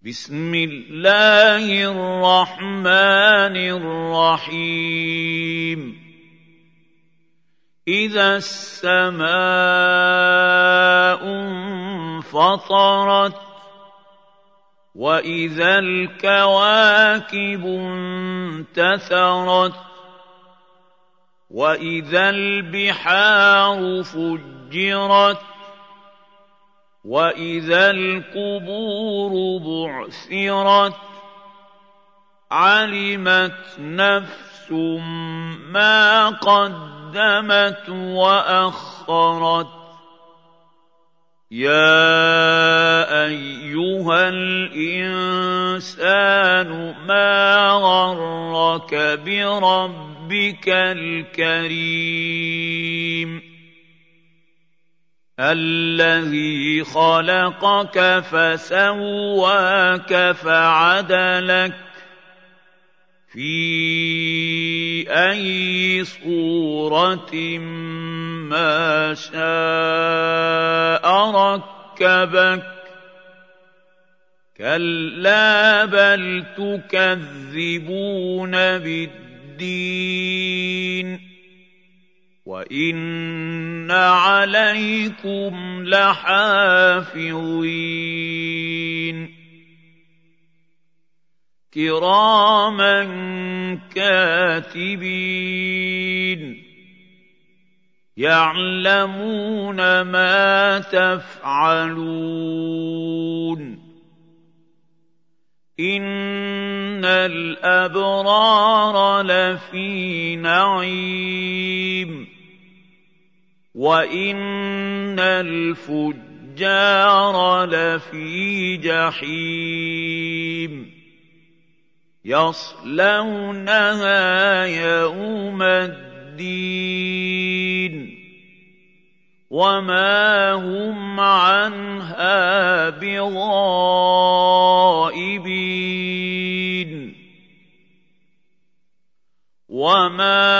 بسم الله الرحمن الرحيم. إذا السماء انفطرت وإذا الكواكب انتثرت وإذا البحار فجرت واذا القبور بعثرت علمت نفس ما قدمت واخرت يا ايها الانسان ما غرك بربك الكريم الذي خلقك فسواك فعدلك في أي صورة ما شاء ركبك كلا بل تكذبون بالدين وان عليكم لحافظين كراما كاتبين يعلمون ما تفعلون ان الابرار لفي نعيم وان الفجار لفي جحيم يصلونها يوم الدين وما هم عنها بغائبين وما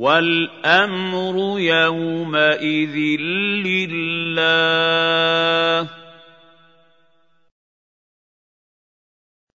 والامر يومئذ لله